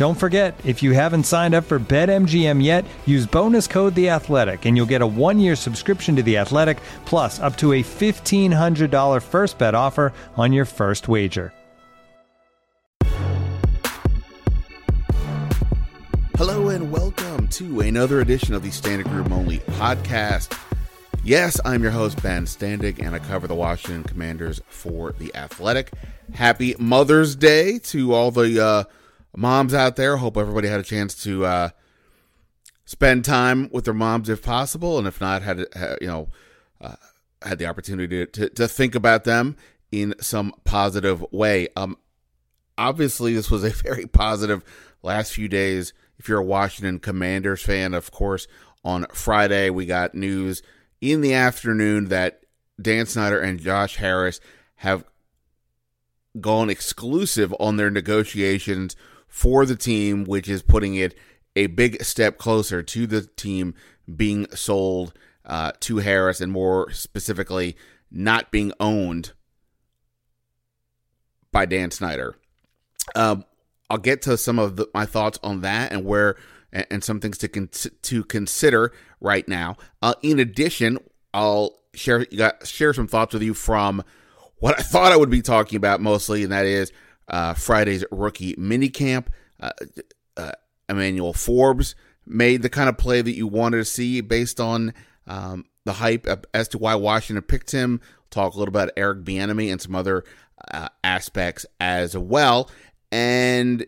Don't forget, if you haven't signed up for BetMGM yet, use bonus code The Athletic, and you'll get a one-year subscription to The Athletic, plus up to a fifteen hundred dollar first bet offer on your first wager. Hello and welcome to another edition of the Standig Room Only podcast. Yes, I'm your host, Ben Standig, and I cover the Washington Commanders for The Athletic. Happy Mother's Day to all the uh, moms out there. Hope everybody had a chance to uh, spend time with their moms if possible, and if not, had you know uh, had the opportunity to, to, think about them in some positive way. Um, obviously, this was a very positive last few days. If you're a Washington Commanders fan, of course, on Friday we got news in the afternoon that Dan Snyder and Josh Harris have gone exclusive on their negotiations for the team, which is putting it a big step closer to the team being sold uh, to Harris and more specifically, not being owned by Dan Snyder. Um, I'll get to some of the, my thoughts on that and where and, and some things to con- to consider right now. Uh, in addition, I'll share share some thoughts with you from what I thought I would be talking about mostly, and that is uh, Friday's rookie minicamp. Uh, uh, Emmanuel Forbes made the kind of play that you wanted to see based on um, the hype as to why Washington picked him. Talk a little about Eric Bieniemy and some other uh, aspects as well. And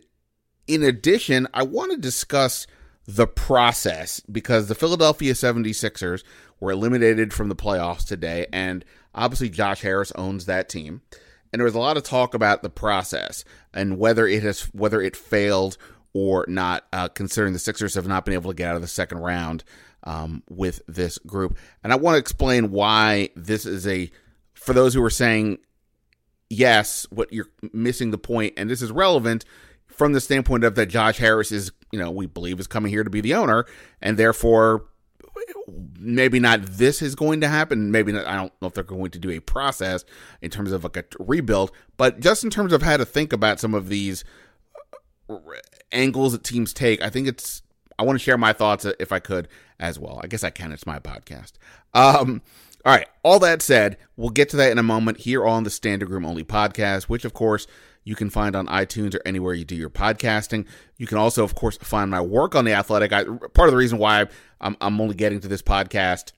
in addition, I want to discuss the process because the Philadelphia 76ers were eliminated from the playoffs today, and obviously Josh Harris owns that team. And there was a lot of talk about the process and whether it has whether it failed or not, uh, considering the Sixers have not been able to get out of the second round um, with this group. And I want to explain why this is a for those who are saying yes, what you're missing the point, and this is relevant from the standpoint of that Josh Harris is, you know, we believe is coming here to be the owner, and therefore maybe not this is going to happen. Maybe not, I don't know if they're going to do a process in terms of like a rebuild, but just in terms of how to think about some of these uh, angles that teams take, I think it's. I want to share my thoughts uh, if I could as well. I guess I can. It's my podcast. Um, all right. All that said, we'll get to that in a moment here on the Standig Room Only podcast, which of course you can find on iTunes or anywhere you do your podcasting. You can also, of course, find my work on the Athletic. I, part of the reason why I'm, I'm only getting to this podcast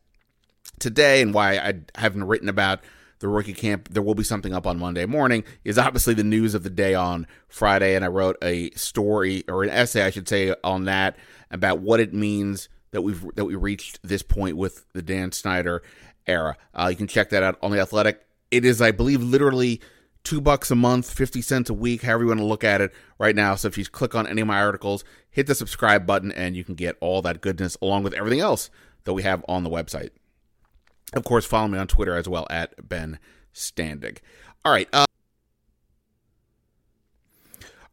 today and why I haven't written about the rookie camp, there will be something up on Monday morning, is obviously the news of the day on Friday. And I wrote a story or an essay, I should say, on that about what it means that we've that we reached this point with the Dan Snyder era. Uh, you can check that out on the Athletic. It is, I believe, literally two bucks a month, 50 cents a week, however you want to look at it right now. So if you click on any of my articles, hit the subscribe button and you can get all that goodness along with everything else that we have on the website. Of course, follow me on Twitter as well at Ben Standig. All right. Uh,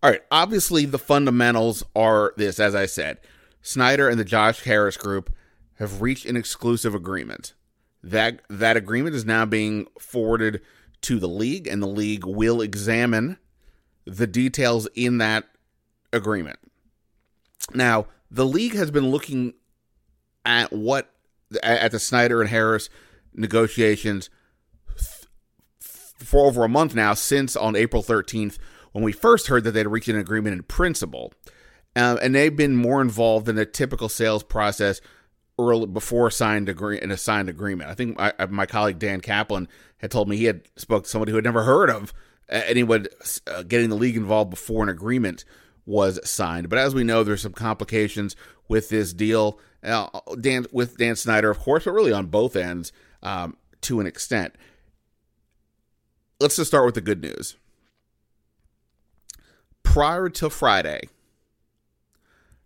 all right. Obviously, the fundamentals are this, as I said. Snyder and the Josh Harris group have reached an exclusive agreement. That that agreement is now being forwarded to the league, and the league will examine the details in that agreement. Now, the league has been looking at what at the Snyder and Harris negotiations for over a month now since on April 13th when we first heard that they'd reached an agreement in principle. Um, and they've been more involved in the typical sales process early before signed agree in a signed agreement. I think my, my colleague Dan Kaplan had told me he had spoke to somebody who had never heard of anyone uh, getting the league involved before an agreement was signed. But as we know, there's some complications with this deal. Uh, Dan with Dan Snyder, of course, but really on both ends um, to an extent. Let's just start with the good news. Prior to Friday,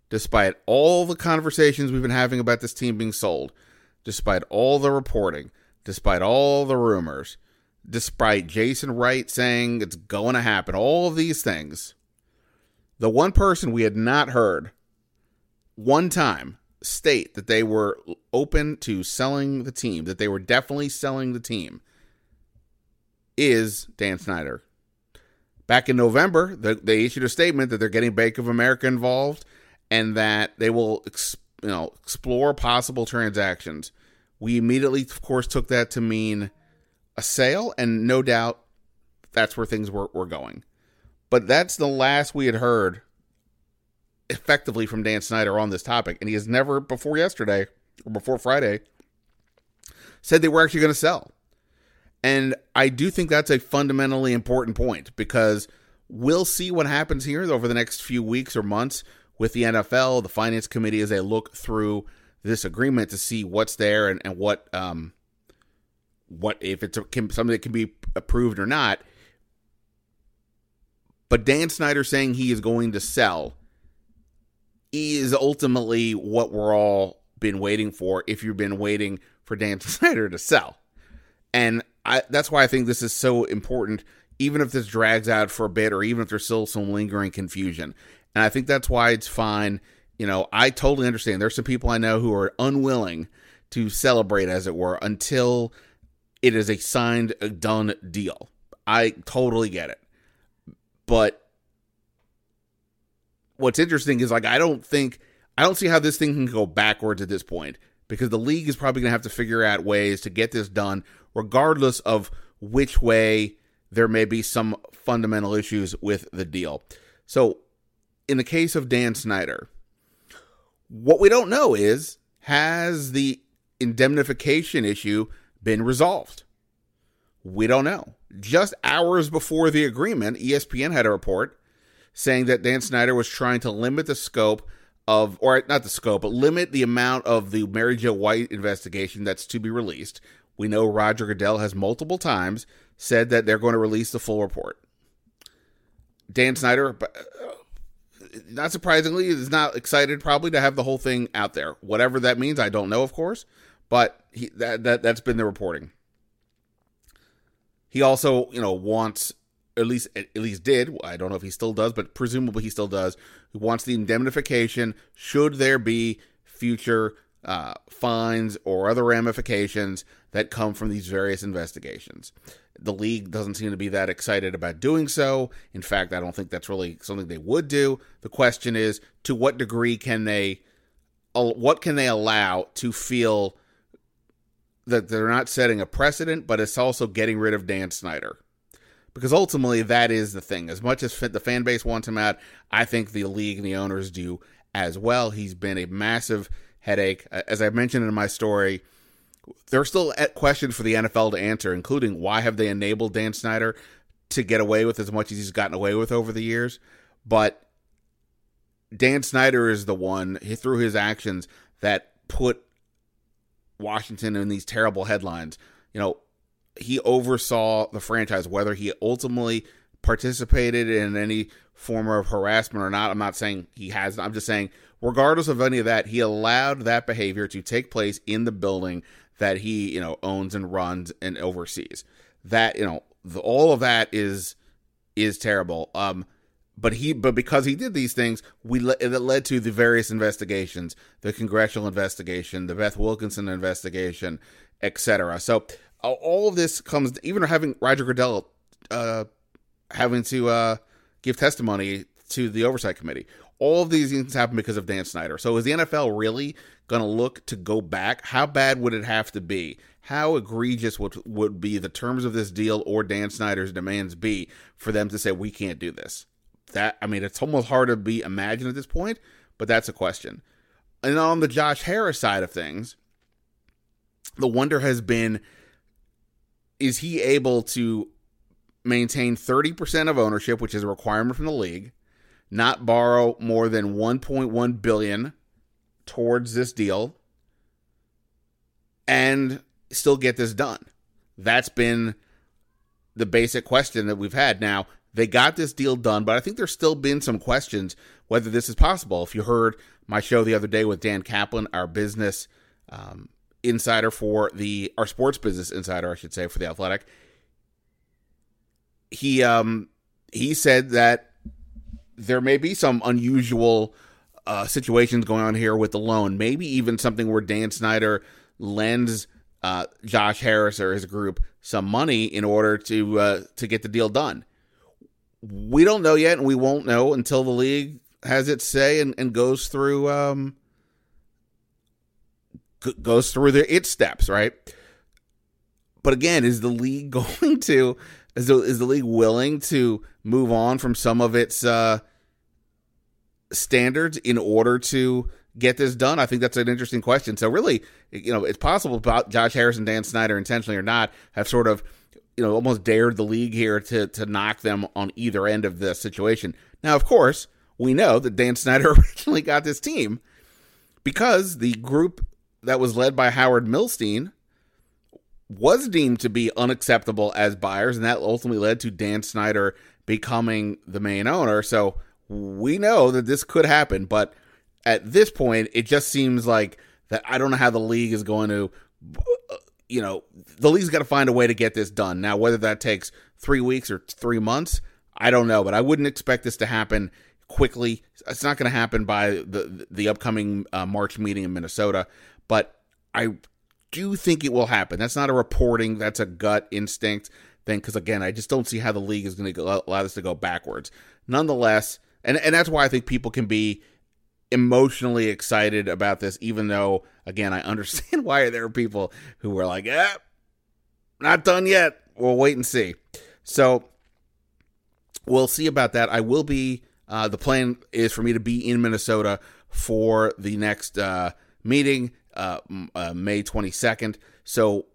despite all the conversations we've been having about this team being sold, despite all the reporting, despite all the rumors, despite Jason Wright saying it's going to happen, all of these things, the one person we had not heard one time state that they were open to selling the team, that they were definitely selling the team, is Dan Snyder. Back in November, they issued a statement that they're getting Bank of America involved and that they will you know explore possible transactions. We immediately, of course, took that to mean a sale, and no doubt that's where things were, were going. But that's the last we had heard effectively from Dan Snyder on this topic, and he has never before yesterday or before Friday said they were actually going to sell. And I do think that's a fundamentally important point because we'll see what happens here over the next few weeks or months with the NFL, the finance committee, as they look through this agreement to see what's there and, and what um what if it's a, can, something that can be approved or not. But Dan Snyder saying he is going to sell is ultimately what we're all been waiting for if you've been waiting for Dan Snyder to sell. And I, that's why I think this is so important, even if this drags out for a bit or even if there's still some lingering confusion. And I think that's why it's fine. You know, I totally understand. There's some people I know who are unwilling to celebrate, as it were, until it is a signed, done deal. I totally get it. But what's interesting is like I don't think I don't see how this thing can go backwards at this point because the league is probably going to have to figure out ways to get this done regardless of which way there may be some fundamental issues with the deal. So, in the case of Dan Snyder, what we don't know is has the indemnification issue been resolved? We don't know. Just hours before the agreement, ESPN had a report saying that Dan Snyder was trying to limit the scope of, or not the scope, but limit the amount of the Mary Jo White investigation that's to be released. We know Roger Goodell has multiple times said that they're going to release the full report. Dan Snyder, uh, not surprisingly, is not excited probably to have the whole thing out there. Whatever that means, I don't know, of course, but he, that that that's been the reporting. He also, you know, wants at least at least did. I don't know if he still does, but presumably he still does. Who wants the indemnification should there be future uh, fines or other ramifications that come from these various investigations. The league doesn't seem to be that excited about doing so. In fact, I don't think that's really something they would do. The question is, to what degree can they, what can they allow to feel that they're not setting a precedent, but it's also getting rid of Dan Snyder? because ultimately that is the thing. As much as the fan base wants him out, I think the league and the owners do as well. He's been a massive headache. As I mentioned in my story, there are still eh, questions for the NFL to answer, including why have they enabled Dan Snyder to get away with as much as he's gotten away with over the years. But Dan Snyder is the one through his actions that put Washington in these terrible headlines. You know, he oversaw the franchise, whether he ultimately participated in any form of harassment or not. I'm not saying he has. I'm just saying, regardless of any of that, he allowed that behavior to take place in the building that he, you know, owns and runs and oversees. That you know, the, all of that is is terrible. Um, but he, but because he did these things, we le- it led to the various investigations, the congressional investigation, the Beth Wilkinson investigation, etc. So all of this comes even having Roger Goodell uh, having to uh, give testimony to the oversight committee. All of these things happen because of Dan Snyder. So is the NFL really going to look to go back? How bad would it have to be? How egregious would would be the terms of this deal or Dan Snyder's demands be for them to say we can't do this? That I mean, it's almost hard to be imagined at this point, but that's a question. And on the Josh Harris side of things, the wonder has been is he able to maintain 30% of ownership, which is a requirement from the league, not borrow more than 1.1 billion towards this deal and still get this done. That's been the basic question that we've had. Now, they got this deal done, but I think there's still been some questions whether this is possible. If you heard my show the other day with Dan Kaplan, our business um, insider for the our sports business insider, I should say, for the Athletic, he um he said that there may be some unusual uh, situations going on here with the loan. Maybe even something where Dan Snyder lends uh, Josh Harris or his group some money in order to uh, to get the deal done. We don't know yet, and we won't know until the league has its say and, and goes through um, g- goes through the its steps, right? But again, is the league going to is the, is the league willing to move on from some of its uh, standards in order to get this done? I think that's an interesting question. So really, you know, it's possible Josh Harris and Dan Snyder, intentionally or not, have sort of you know almost dared the league here to to knock them on either end of the situation. Now, of course, we know that Dan Snyder originally got this team because the group that was led by Howard Milstein was deemed to be unacceptable as buyers, and that ultimately led to Dan Snyder becoming the main owner. So we know that this could happen, but at this point, it just seems like that I don't know how the league is going to, you know, the league's got to find a way to get this done. Now, whether that takes three weeks or three months, I don't know, but I wouldn't expect this to happen quickly. It's not going to happen by the the upcoming uh, March meeting in Minnesota, but I do think it will happen. That's not a reporting, that's a gut instinct thing. Because again, I just don't see how the league is going to allow this to go backwards. Nonetheless, and and that's why I think people can be emotionally excited about this, even though again I understand why there are people who are like, "Yeah, not done yet. We'll wait and see." So we'll see about that. I will be. Uh, the plan is for me to be in Minnesota for the next uh, meeting uh, uh, May 22nd. So,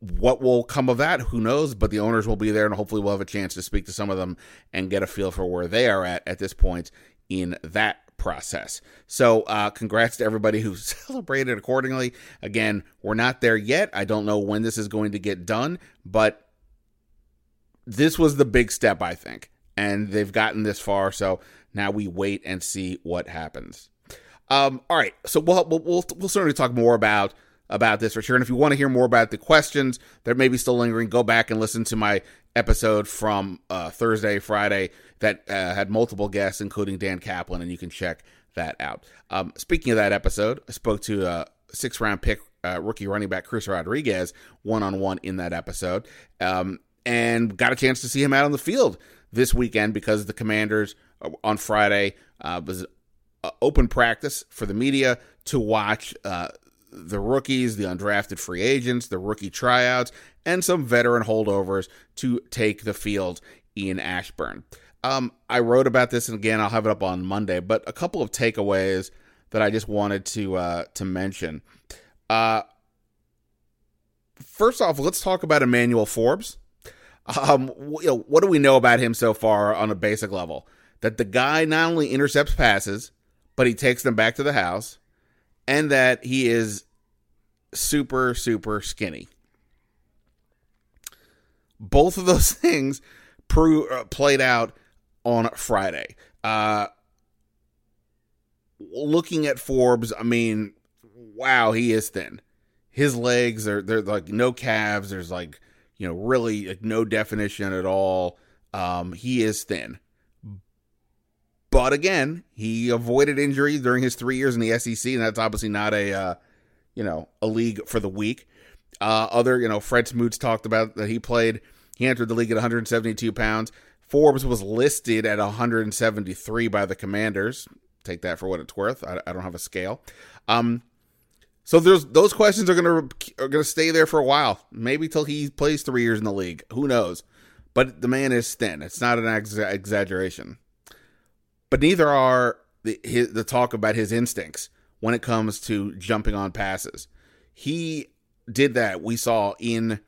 what will come of that? Who knows? But the owners will be there, and hopefully, we'll have a chance to speak to some of them and get a feel for where they are at at this point in that process. So, uh, congrats to everybody who celebrated accordingly. Again, we're not there yet. I don't know when this is going to get done, but this was the big step, I think. And they've gotten this far. So now we wait and see what happens. Um, all right, so we'll, we'll we'll we'll certainly talk more about about this for sure. And if you want to hear more about the questions that may be still lingering, go back and listen to my episode from uh, Thursday, Friday that uh, had multiple guests, including Dan Kaplan, and you can check that out. Um, speaking of that episode, I spoke to a six round pick uh, rookie running back Chris Rodriguez one on one in that episode, um, and got a chance to see him out on the field this weekend because the Commanders uh, on Friday uh, was uh, open practice for the media to watch uh, the rookies, the undrafted free agents, the rookie tryouts, and some veteran holdovers to take the field in Ashburn. Um, I wrote about this, and again, I'll have it up on Monday. But a couple of takeaways that I just wanted to uh, to mention. Uh, first off, let's talk about Emmanuel Forbes. Um, you know, what do we know about him so far on a basic level? That the guy not only intercepts passes, but he takes them back to the house, and that he is super, super skinny. Both of those things pro- uh, played out on Friday. Uh, looking at Forbes, I mean, wow, he is thin. His legs are they're like no calves. There's like you know really like no definition at all. Um, he is thin. But again, he avoided injury during his three years in the SEC, and that's obviously not a uh, you know a league for the weak. Uh, other you know, Fred Smoots talked about that he played. He entered the league at 172 pounds. Forbes was listed at 173 by the Commanders. Take that for what it's worth. I, I don't have a scale. Um, so there's those questions are gonna are gonna stay there for a while, maybe till he plays three years in the league. Who knows? But the man is thin. It's not an ex- exaggeration. But neither are the his, the talk about his instincts when it comes to jumping on passes. He did that. We saw in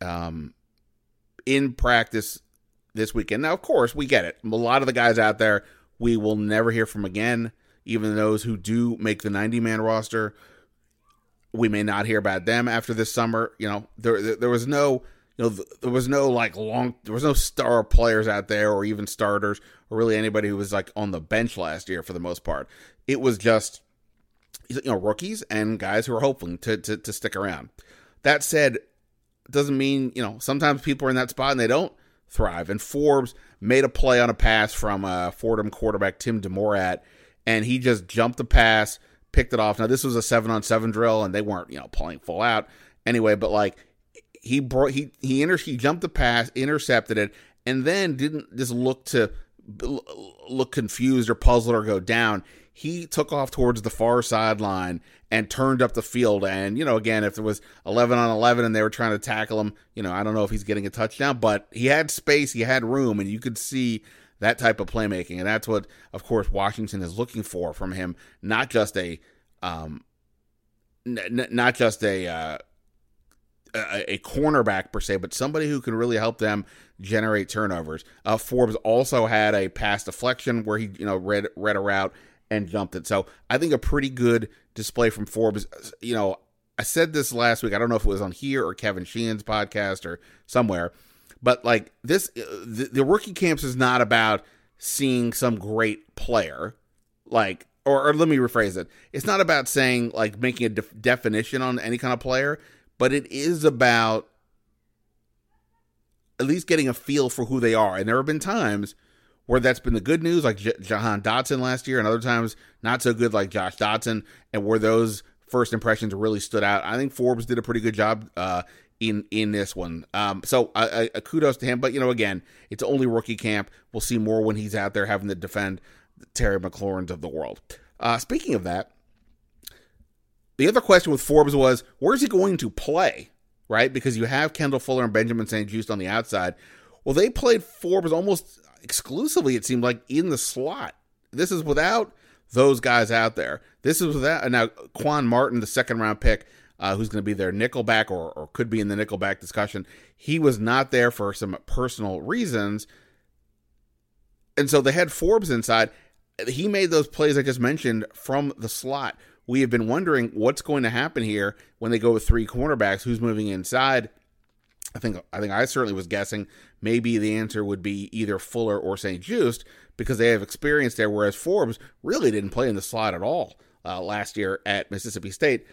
um in practice this weekend. Now, of course, we get it. A lot of the guys out there we will never hear from again. Even those who do make the 90 man roster, we may not hear about them after this summer. You know, there there was no you know there was no like long there was no star players out there or even starters or really anybody who was like on the bench last year for the most part. It was just you know rookies and guys who are hoping to to, to stick around. That said, doesn't mean you know sometimes people are in that spot and they don't thrive. And Forbes made a play on a pass from uh, Fordham quarterback Tim DeMorat, and he just jumped the pass, picked it off. Now this was a seven on seven drill, and they weren't you know playing full out anyway. But like he brought he he inter- he jumped the pass, intercepted it, and then didn't just look to look confused or puzzled or go down he took off towards the far sideline and turned up the field. And, you know, again, if it was 11 on 11 and they were trying to tackle him, you know, I don't know if he's getting a touchdown, but he had space, he had room, and you could see that type of playmaking. And that's what, of course, Washington is looking for from him, not just a, um, n- not just a, uh, a, a, cornerback per se, but somebody who can really help them generate turnovers. Uh, Forbes also had a pass deflection where he, you know, read read a route and jumped it. So I think a pretty good display from Forbes. You know, I said this last week. I don't know if it was on here or Kevin Sheehan's podcast or somewhere, but like this, the, the rookie camps is not about seeing some great player, like, or, or let me rephrase it. It's not about saying like making a def- definition on any kind of player, but it is about at least getting a feel for who they are. And there have been times where that's been the good news, like J- Jahan Dotson last year, and other times not so good, like Josh Doctson, and where those first impressions really stood out. I think Forbes did a pretty good job uh, in in this one. Um, so I, I, kudos to him. But you know, again, it's only rookie camp. We'll see more when he's out there having to defend Terry McLaurin's of the world. Uh, speaking of that, the other question with Forbes was, where's he going to play? Right, because you have Kendall Fuller and Benjamin St-Juste on the outside. Well, they played Forbes almost exclusively, it seemed like, in the slot. This is without those guys out there. This is without now Quan Martin, the second round pick, uh, who's going to be their nickelback or, or could be in the nickelback discussion. He was not there for some personal reasons. And so they had Forbes inside. He made those plays I just mentioned from the slot. We have been wondering what's going to happen here when they go with three cornerbacks. Who's moving inside? I think I think I certainly was guessing maybe the answer would be either Fuller or St-Juste because they have experience there, whereas Forbes really didn't play in the slot at all uh, last year at Mississippi State.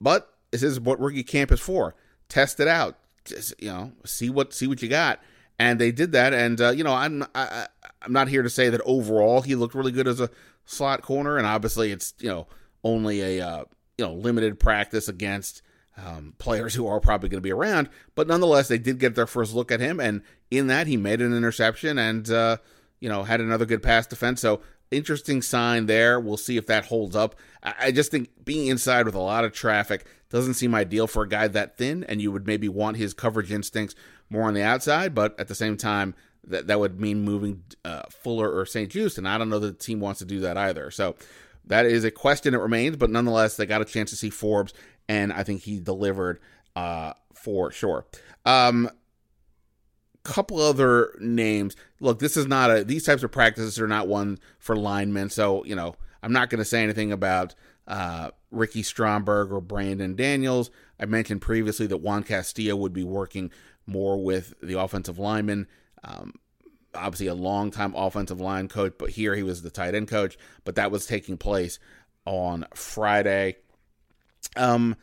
But this is what rookie camp is for: test it out, just you know, see what see what you got. And they did that, and uh, you know, I'm I, I'm not here to say that overall he looked really good as a slot corner, and obviously it's you know only a uh, you know limited practice against um, players who are probably going to be around. But nonetheless, they did get their first look at him, and in that, he made an interception and uh, you know had another good pass defense. So interesting sign there. We'll see if that holds up. I, just think being inside with a lot of traffic doesn't seem ideal for a guy that thin, and you would maybe want his coverage instincts more on the outside. But at the same time, that that would mean moving uh, Fuller or St-Juste, and I don't know that the team wants to do that either. So that is a question that remains, but nonetheless, they got a chance to see Forbes and I think he delivered uh, for sure. Um, couple other names. Look, this is not a these types of practices are not one for linemen, so you know I'm not going to say anything about uh, Ricky Stromberg or Braeden Daniels. I mentioned previously that Juan Castillo would be working more with the offensive linemen. Um, obviously, a long-time offensive line coach, but here he was the tight end coach. But that was taking place on Friday. Um,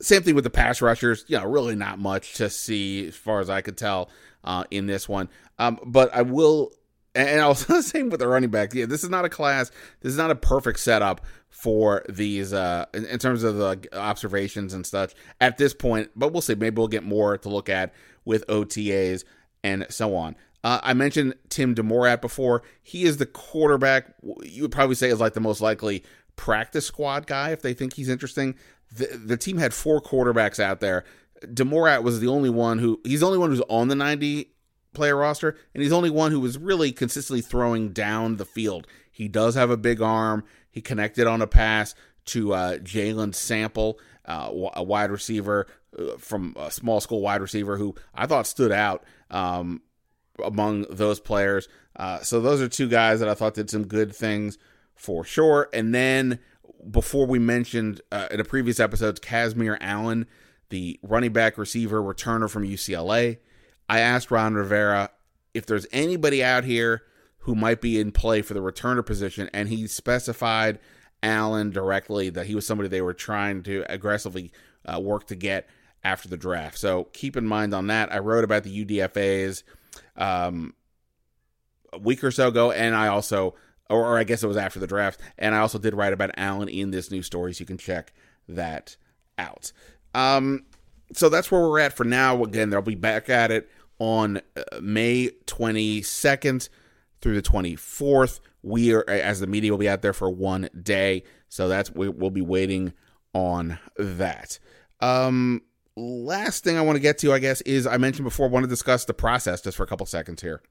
same thing with the pass rushers. You know, really not much to see as far as I could tell uh, in this one. Um, but I will, and also the same with the running back. Yeah, this is not a class. This is not a perfect setup for these uh, in, in terms of the observations and such at this point. But we'll see. Maybe we'll get more to look at with OTAs and so on. Uh, I mentioned Tim DeMorat before. He is the quarterback. You would probably say is like the most likely practice squad guy if they think he's interesting. The, the team had four quarterbacks out there. DeMorat was the only one who he's the only one who's on the 90 player roster, and he's the only one who was really consistently throwing down the field. He does have a big arm. He connected on a pass to uh, Jalen Sample, uh, a wide receiver uh, from a small school wide receiver who I thought stood out. Um, among those players. Uh, so those are two guys that I thought did some good things for sure. And then before we mentioned uh, in a previous episode, Kazmeir Allen, the running back receiver returner from UCLA. I asked Ron Rivera if there's anybody out here who might be in play for the returner position, and he specified Allen directly that he was somebody they were trying to aggressively uh, work to get after the draft. So keep in mind on that. I wrote about the UDFA's um, a week or so ago, and I also, or, or I guess it was after the draft, and I also did write about Allen in this news story, so you can check that out. Um, so that's where we're at for now. Again, they'll be back at it on uh, May 22nd through the 24th. We are, as the media, will be out there for one day, so that's we, will be waiting on that. Um, last thing I want to get to, I guess, is I mentioned before, I want to discuss the process just for a couple seconds here.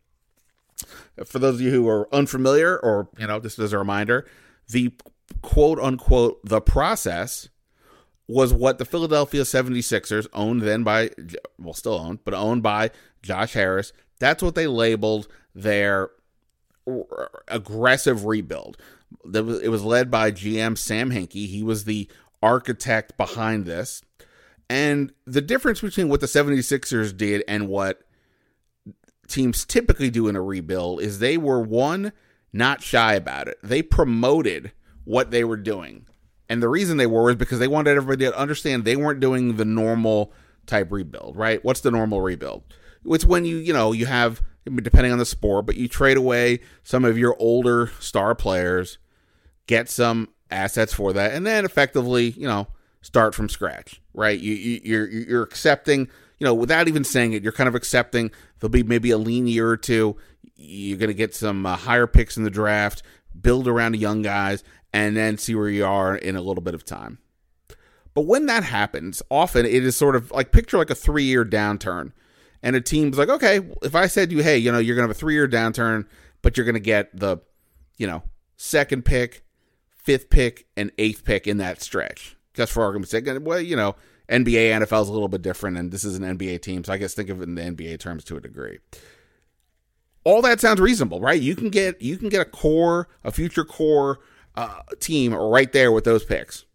For those of you who are unfamiliar, or, you know, just as a reminder, the quote unquote, the process was what the Philadelphia 76ers, owned then by, well, still owned, but owned by Josh Harris, that's what they labeled their aggressive rebuild. It was led by GM Sam Hinkie. He was the architect behind this. And the difference between what the 76ers did and what teams typically do in a rebuild is they were one, not shy about it. They promoted what they were doing. And the reason they were is because they wanted everybody to understand they weren't doing the normal type rebuild, right? What's the normal rebuild? It's when you, you know, you have, depending on the sport, but you trade away some of your older star players, get some assets for that, and then effectively, you know, start from scratch, right? You, you you're you're accepting, you know, without even saying it, you're kind of accepting there'll be maybe a lean year or two. You're going to get some uh, higher picks in the draft, build around the young guys, and then see where you are in a little bit of time. But when that happens, often it is sort of like picture like a three year downturn. And a team's like, okay, if I said to you, hey, you know, you're going to have a three year downturn, but you're going to get the, you know, second pick, fifth pick, and eighth pick in that stretch just for argument's sake. Well, you know, NBA, NFL is a little bit different, and this is an NBA team, so I guess think of it in the NBA terms to a degree. All that sounds reasonable, right? You can get you can get a core, a future core uh, team right there with those picks.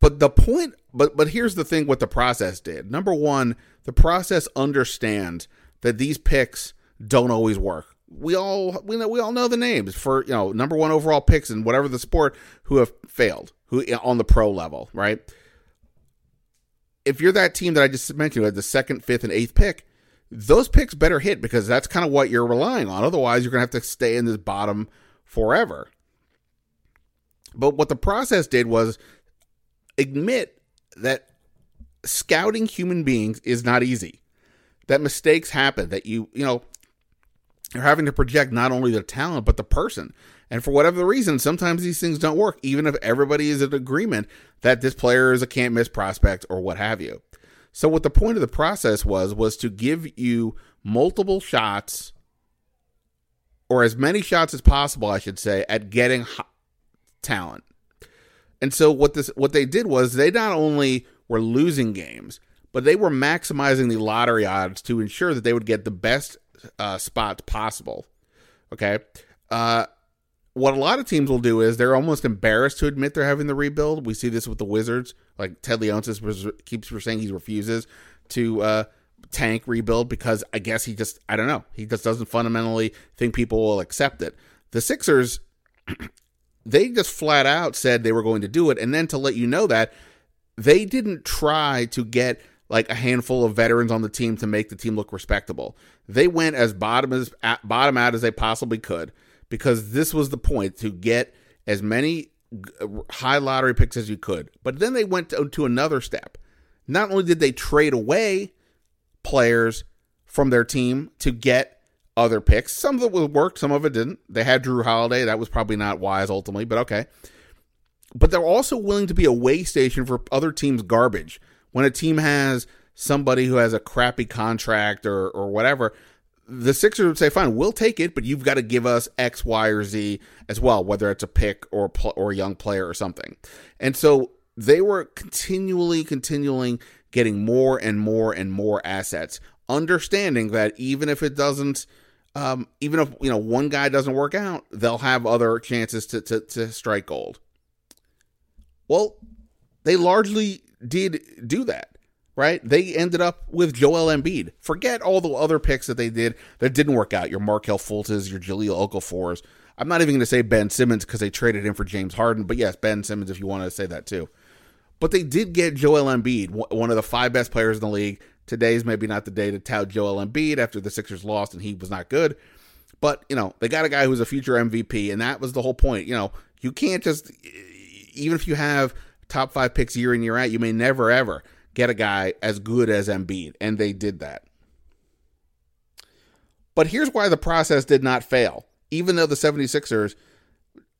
But the point, but but here's the thing: what the process did. Number one, the process understands that these picks don't always work we all we know we all know the names for you know number one overall picks in whatever the sport who have failed who on the pro level right? If you're that team that i just mentioned who had the second fifth and eighth pick those picks better hit because that's kind of what you're relying on. Otherwise you're going to have to stay in this bottom forever. But what the process did was admit that scouting human beings is not easy. That mistakes happen that you you know you're having to project not only the talent but the person. And for whatever the reason, sometimes these things don't work, even if everybody is in agreement that this player is a can't miss prospect or what have you. So what the point of the process was was to give you multiple shots or as many shots as possible, I should say, at getting talent. And so what this what they did was they not only were losing games, but they were maximizing the lottery odds to ensure that they would get the best uh, spots possible. Okay. Uh, what a lot of teams will do is they're almost embarrassed to admit they're having the rebuild. We see this with the Wizards. Like Ted Leonsis was, keeps saying he refuses to uh, tank rebuild because I guess he just I don't know he just doesn't fundamentally think people will accept it. The Sixers, they just flat out said they were going to do it, and then to let you know that they didn't try to get like a handful of veterans on the team to make the team look respectable. They went as bottom as bottom out as they possibly could because this was the point to get as many high lottery picks as you could. But then they went to, to another step. Not only did they trade away players from their team to get other picks. Some of it worked, some of it didn't. They had Jrue Holiday. That was probably not wise ultimately, but okay. But they're also willing to be a way station for other teams' garbage. When a team has somebody who has a crappy contract or, or whatever, the Sixers would say, "Fine, we'll take it, but you've got to give us X, Y, or Z as well, whether it's a pick or or a young player or something." And so they were continually, continuing getting more and more and more assets, understanding that even if it doesn't, um, even if you know one guy doesn't work out, they'll have other chances to to, to strike gold. Well, they largely did do that right? They ended up with Joel Embiid. Forget all the other picks that they did that didn't work out. Your Markelle Fultzes, your Jahlil Okafors. I'm not even going to say Ben Simmons because they traded him for James Harden, but yes, Ben Simmons if you want to say that too. But they did get Joel Embiid, one of the five best players in the league. Today's maybe not the day to tout Joel Embiid after the Sixers lost and he was not good. But, you know, they got a guy who's a future MVP, and that was the whole point. You know, you can't just, even if you have top five picks year in, year out, you may never, ever get a guy as good as Embiid, and they did that. But here's why the process did not fail. Even though the 76ers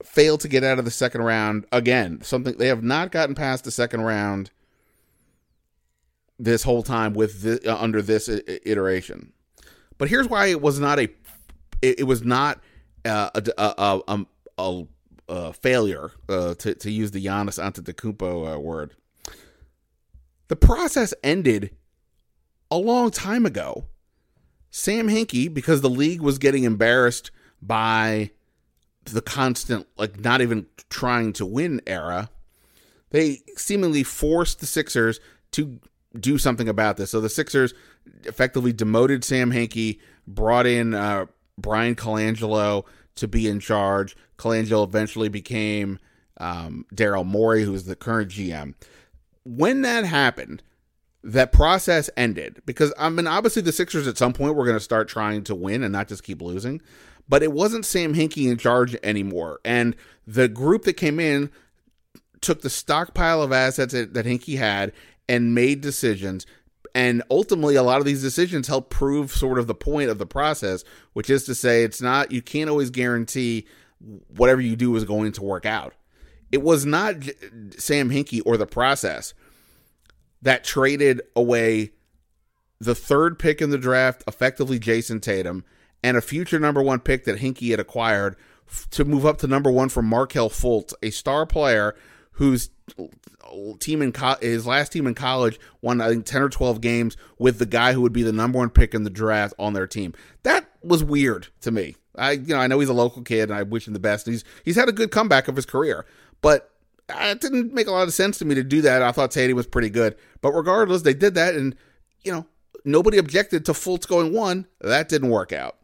failed to get out of the second round again, something they have not gotten past the second round this whole time with the, uh, under this iteration. But here's why it was not a it, was not uh, a, a, a, a, a failure uh, to to use the Giannis Antetokounmpo uh, word. The process ended a long time ago. Sam Hinkie, because the league was getting embarrassed by the constant, like not even trying to win era, they seemingly forced the Sixers to do something about this. So the Sixers effectively demoted Sam Hinkie, brought in uh, Bryan Colangelo to be in charge. Colangelo eventually became um, Daryl Morey, who's the current GM when that happened, that process ended because I mean, obviously the Sixers at some point were going to start trying to win and not just keep losing. But it wasn't Sam Hinkie in charge anymore, and the group that came in took the stockpile of assets that, that Hinkie had and made decisions. And ultimately, a lot of these decisions help prove sort of the point of the process, which is to say, it's not you can't always guarantee whatever you do is going to work out. It was not Sam Hinkie or the process that traded away the third pick in the draft, effectively Jayson Tatum, and a future number one pick that Hinkie had acquired to move up to number one from Markelle Fultz, a star player whose team in co- his last team in college won I think ten or twelve games with the guy who would be the number one pick in the draft on their team. That was weird to me. I you know I know he's a local kid and I wish him the best. He's he's had a good comeback of his career, but it didn't make a lot of sense to me to do that. I thought Tatum was pretty good. But regardless, they did that, and, you know, nobody objected to Fultz going one. That didn't work out.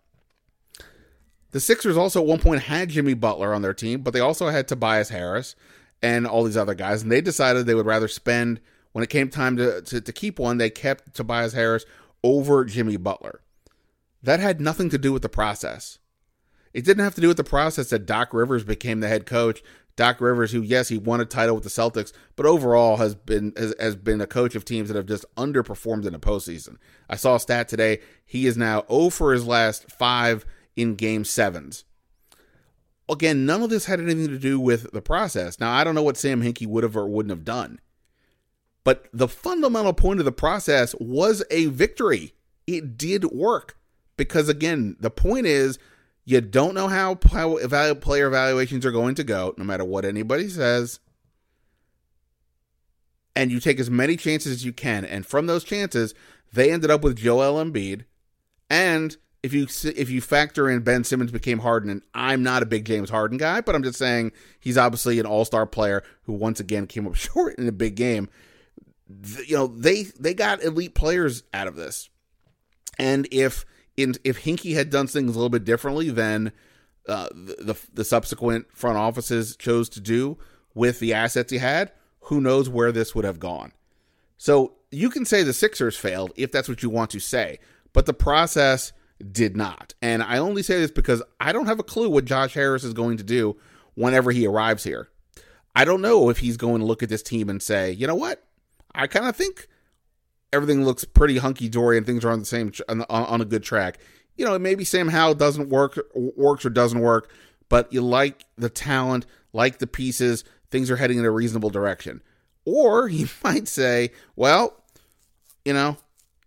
The Sixers also at one point had Jimmy Butler on their team, but they also had Tobias Harris and all these other guys, and they decided they would rather spend when it came time to, to, to keep one, they kept Tobias Harris over Jimmy Butler. That had nothing to do with the process. It didn't have to do with the process that Doc Rivers became the head coach Doc Rivers, who yes, he won a title with the Celtics, but overall has been has, has been a coach of teams that have just underperformed in the postseason. I saw a stat today; he is now 0 for his last five in Game Sevens. Again, none of this had anything to do with the process. Now, I don't know what Sam Hinkie would have or wouldn't have done, but the fundamental point of the process was a victory. It did work because, again, the point is you don't know how, player evaluations are going to go, no matter what anybody says. And you take as many chances as you can. And from those chances, they ended up with Joel Embiid. And if you if you factor in Ben Simmons became Harden, and I'm not a big James Harden guy, but I'm just saying he's obviously an All Star player who once again came up short in a big game. You know they they got elite players out of this, and if in, if Hinkie had done things a little bit differently than uh, the, the, the subsequent front offices chose to do with the assets he had, who knows where this would have gone. So you can say the Sixers failed if that's what you want to say, but the process did not. And I only say this because I don't have a clue what Josh Harris is going to do whenever he arrives here. I don't know if he's going to look at this team and say, you know what? I kind of think everything looks pretty hunky dory and things are on the same on, on a good track. You know, maybe Sam Howell doesn't work works or doesn't work, but you like the talent, like the pieces, things are heading in a reasonable direction. Or he might say, well, you know,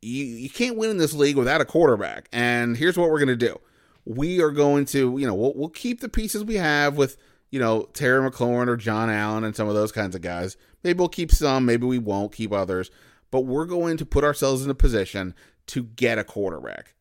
you, you can't win in this league without a quarterback. And here's what we're going to do. We are going to, you know, we'll, we'll keep the pieces we have with, you know, Terry McLaurin or Jon Allen and some of those kinds of guys. Maybe we'll keep some, maybe we won't keep others but we're going to put ourselves in a position to get a quarterback.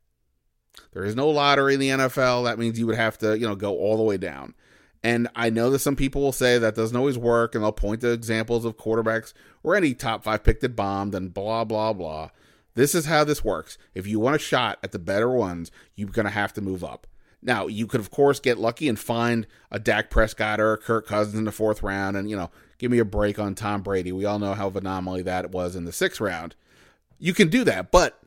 There is no lottery in the NFL. That means you would have to, you know, go all the way down. And I know that some people will say that doesn't always work, and they'll point to examples of quarterbacks or any top five pick that bombed and blah, blah, blah. This is how this works. If you want a shot at the better ones, you're going to have to move up. Now, you could, of course, get lucky and find a Dak Prescott or a Kirk Cousins in the fourth round and, you know, give me a break on Tom Brady. We all know how of anomaly that was in the sixth round. You can do that, but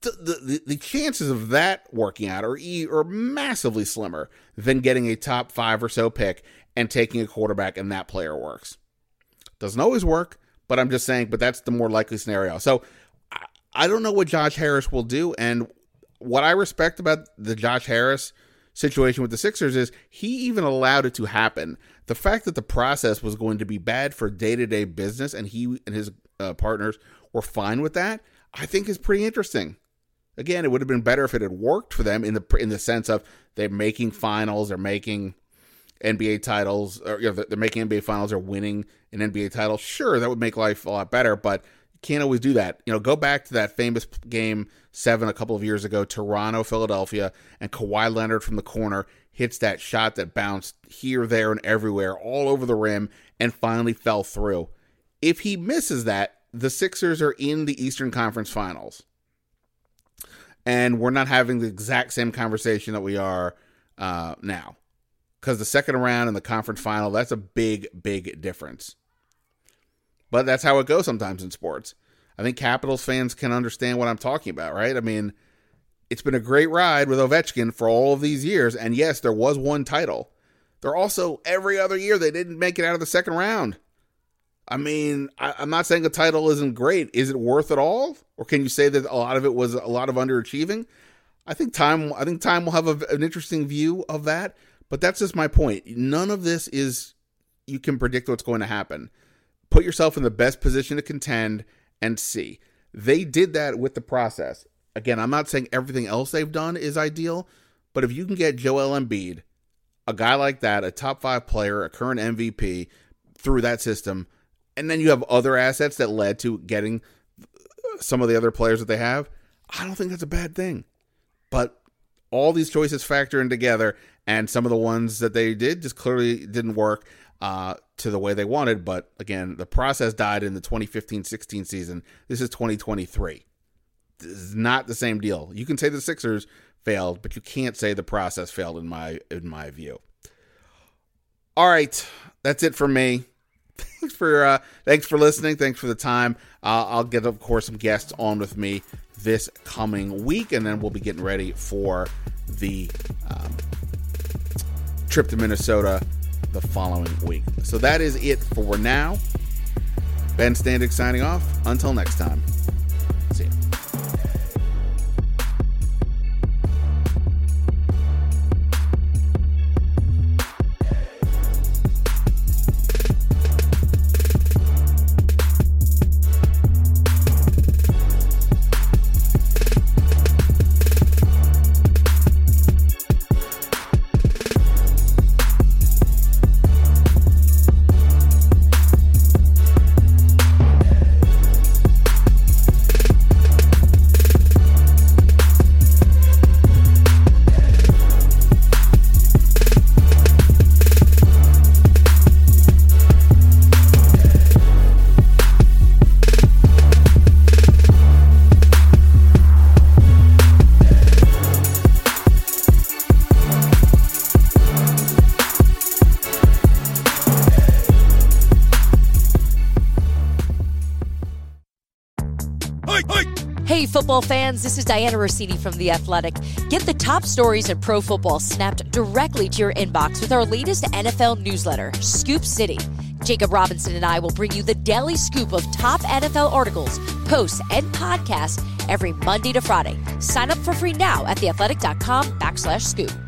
the, the, the chances of that working out are, are massively slimmer than getting a top five or so pick and taking a quarterback and that player works. Doesn't always work, but I'm just saying, but that's the more likely scenario. So I, don't know what Josh Harris will do. And what I respect about the Josh Harris situation with the Sixers is he even allowed it to happen the fact that the process was going to be bad for day to day business and he and his uh, partners were fine with that, I think is pretty interesting. Again, it would have been better if it had worked for them in the in the sense of they're making finals, they're making NBA titles, or you know, they're making NBA finals or winning an NBA title. Sure, that would make life a lot better, but can't always do that. You know, go back to that famous game seven a couple of years ago, Toronto, Philadelphia, and Kawhi Leonard from the corner hits that shot that bounced here, there, and everywhere, all over the rim, and finally fell through. If he misses that, the Sixers are in the Eastern Conference Finals. And we're not having the exact same conversation that we are uh, now. Because the second round and the conference final, that's a big, big difference. But that's how it goes sometimes in sports. I think Capitals fans can understand what I'm talking about, right? I mean, it's been a great ride with Ovechkin for all of these years. And yes, there was one title. There also, every other year, they didn't make it out of the second round. I mean, I, am not saying the title isn't great. Is it worth it all? Or can you say that a lot of it was a lot of underachieving? I think time I think time will have a, an interesting view of that, but that's just my point. None of this is you can predict what's going to happen. Put yourself in the best position to contend and see. They did that with the process. Again, I'm not saying everything else they've done is ideal, but if you can get Joel Embiid, a guy like that, a top five player, a current MVP through that system, and then you have other assets that led to getting some of the other players that they have, I don't think that's a bad thing. But all these choices factor in together, and some of the ones that they did just clearly didn't work uh, to the way they wanted. But again, the process died in the 2015 16 season. This is 2023 This is not the same deal. You can say the Sixers failed, but you can't say the process failed in my in my view. All right, that's it for me. Thanks for uh, thanks for listening. Thanks for the time. Uh, I'll get of course some guests on with me this coming week, and then we'll be getting ready for the um, trip to Minnesota the following week. So that is it for now. Ben Standig signing off. Until next time. Football fans, this is Dianna Russini from The Athletic. Get the top stories in pro football snapped directly to your inbox with our latest NFL newsletter, Scoop City. Jacob Robinson and I will bring you the daily scoop of top NFL articles, posts, and podcasts every Monday to Friday. Sign up for free now at theathletic.com backslash scoop.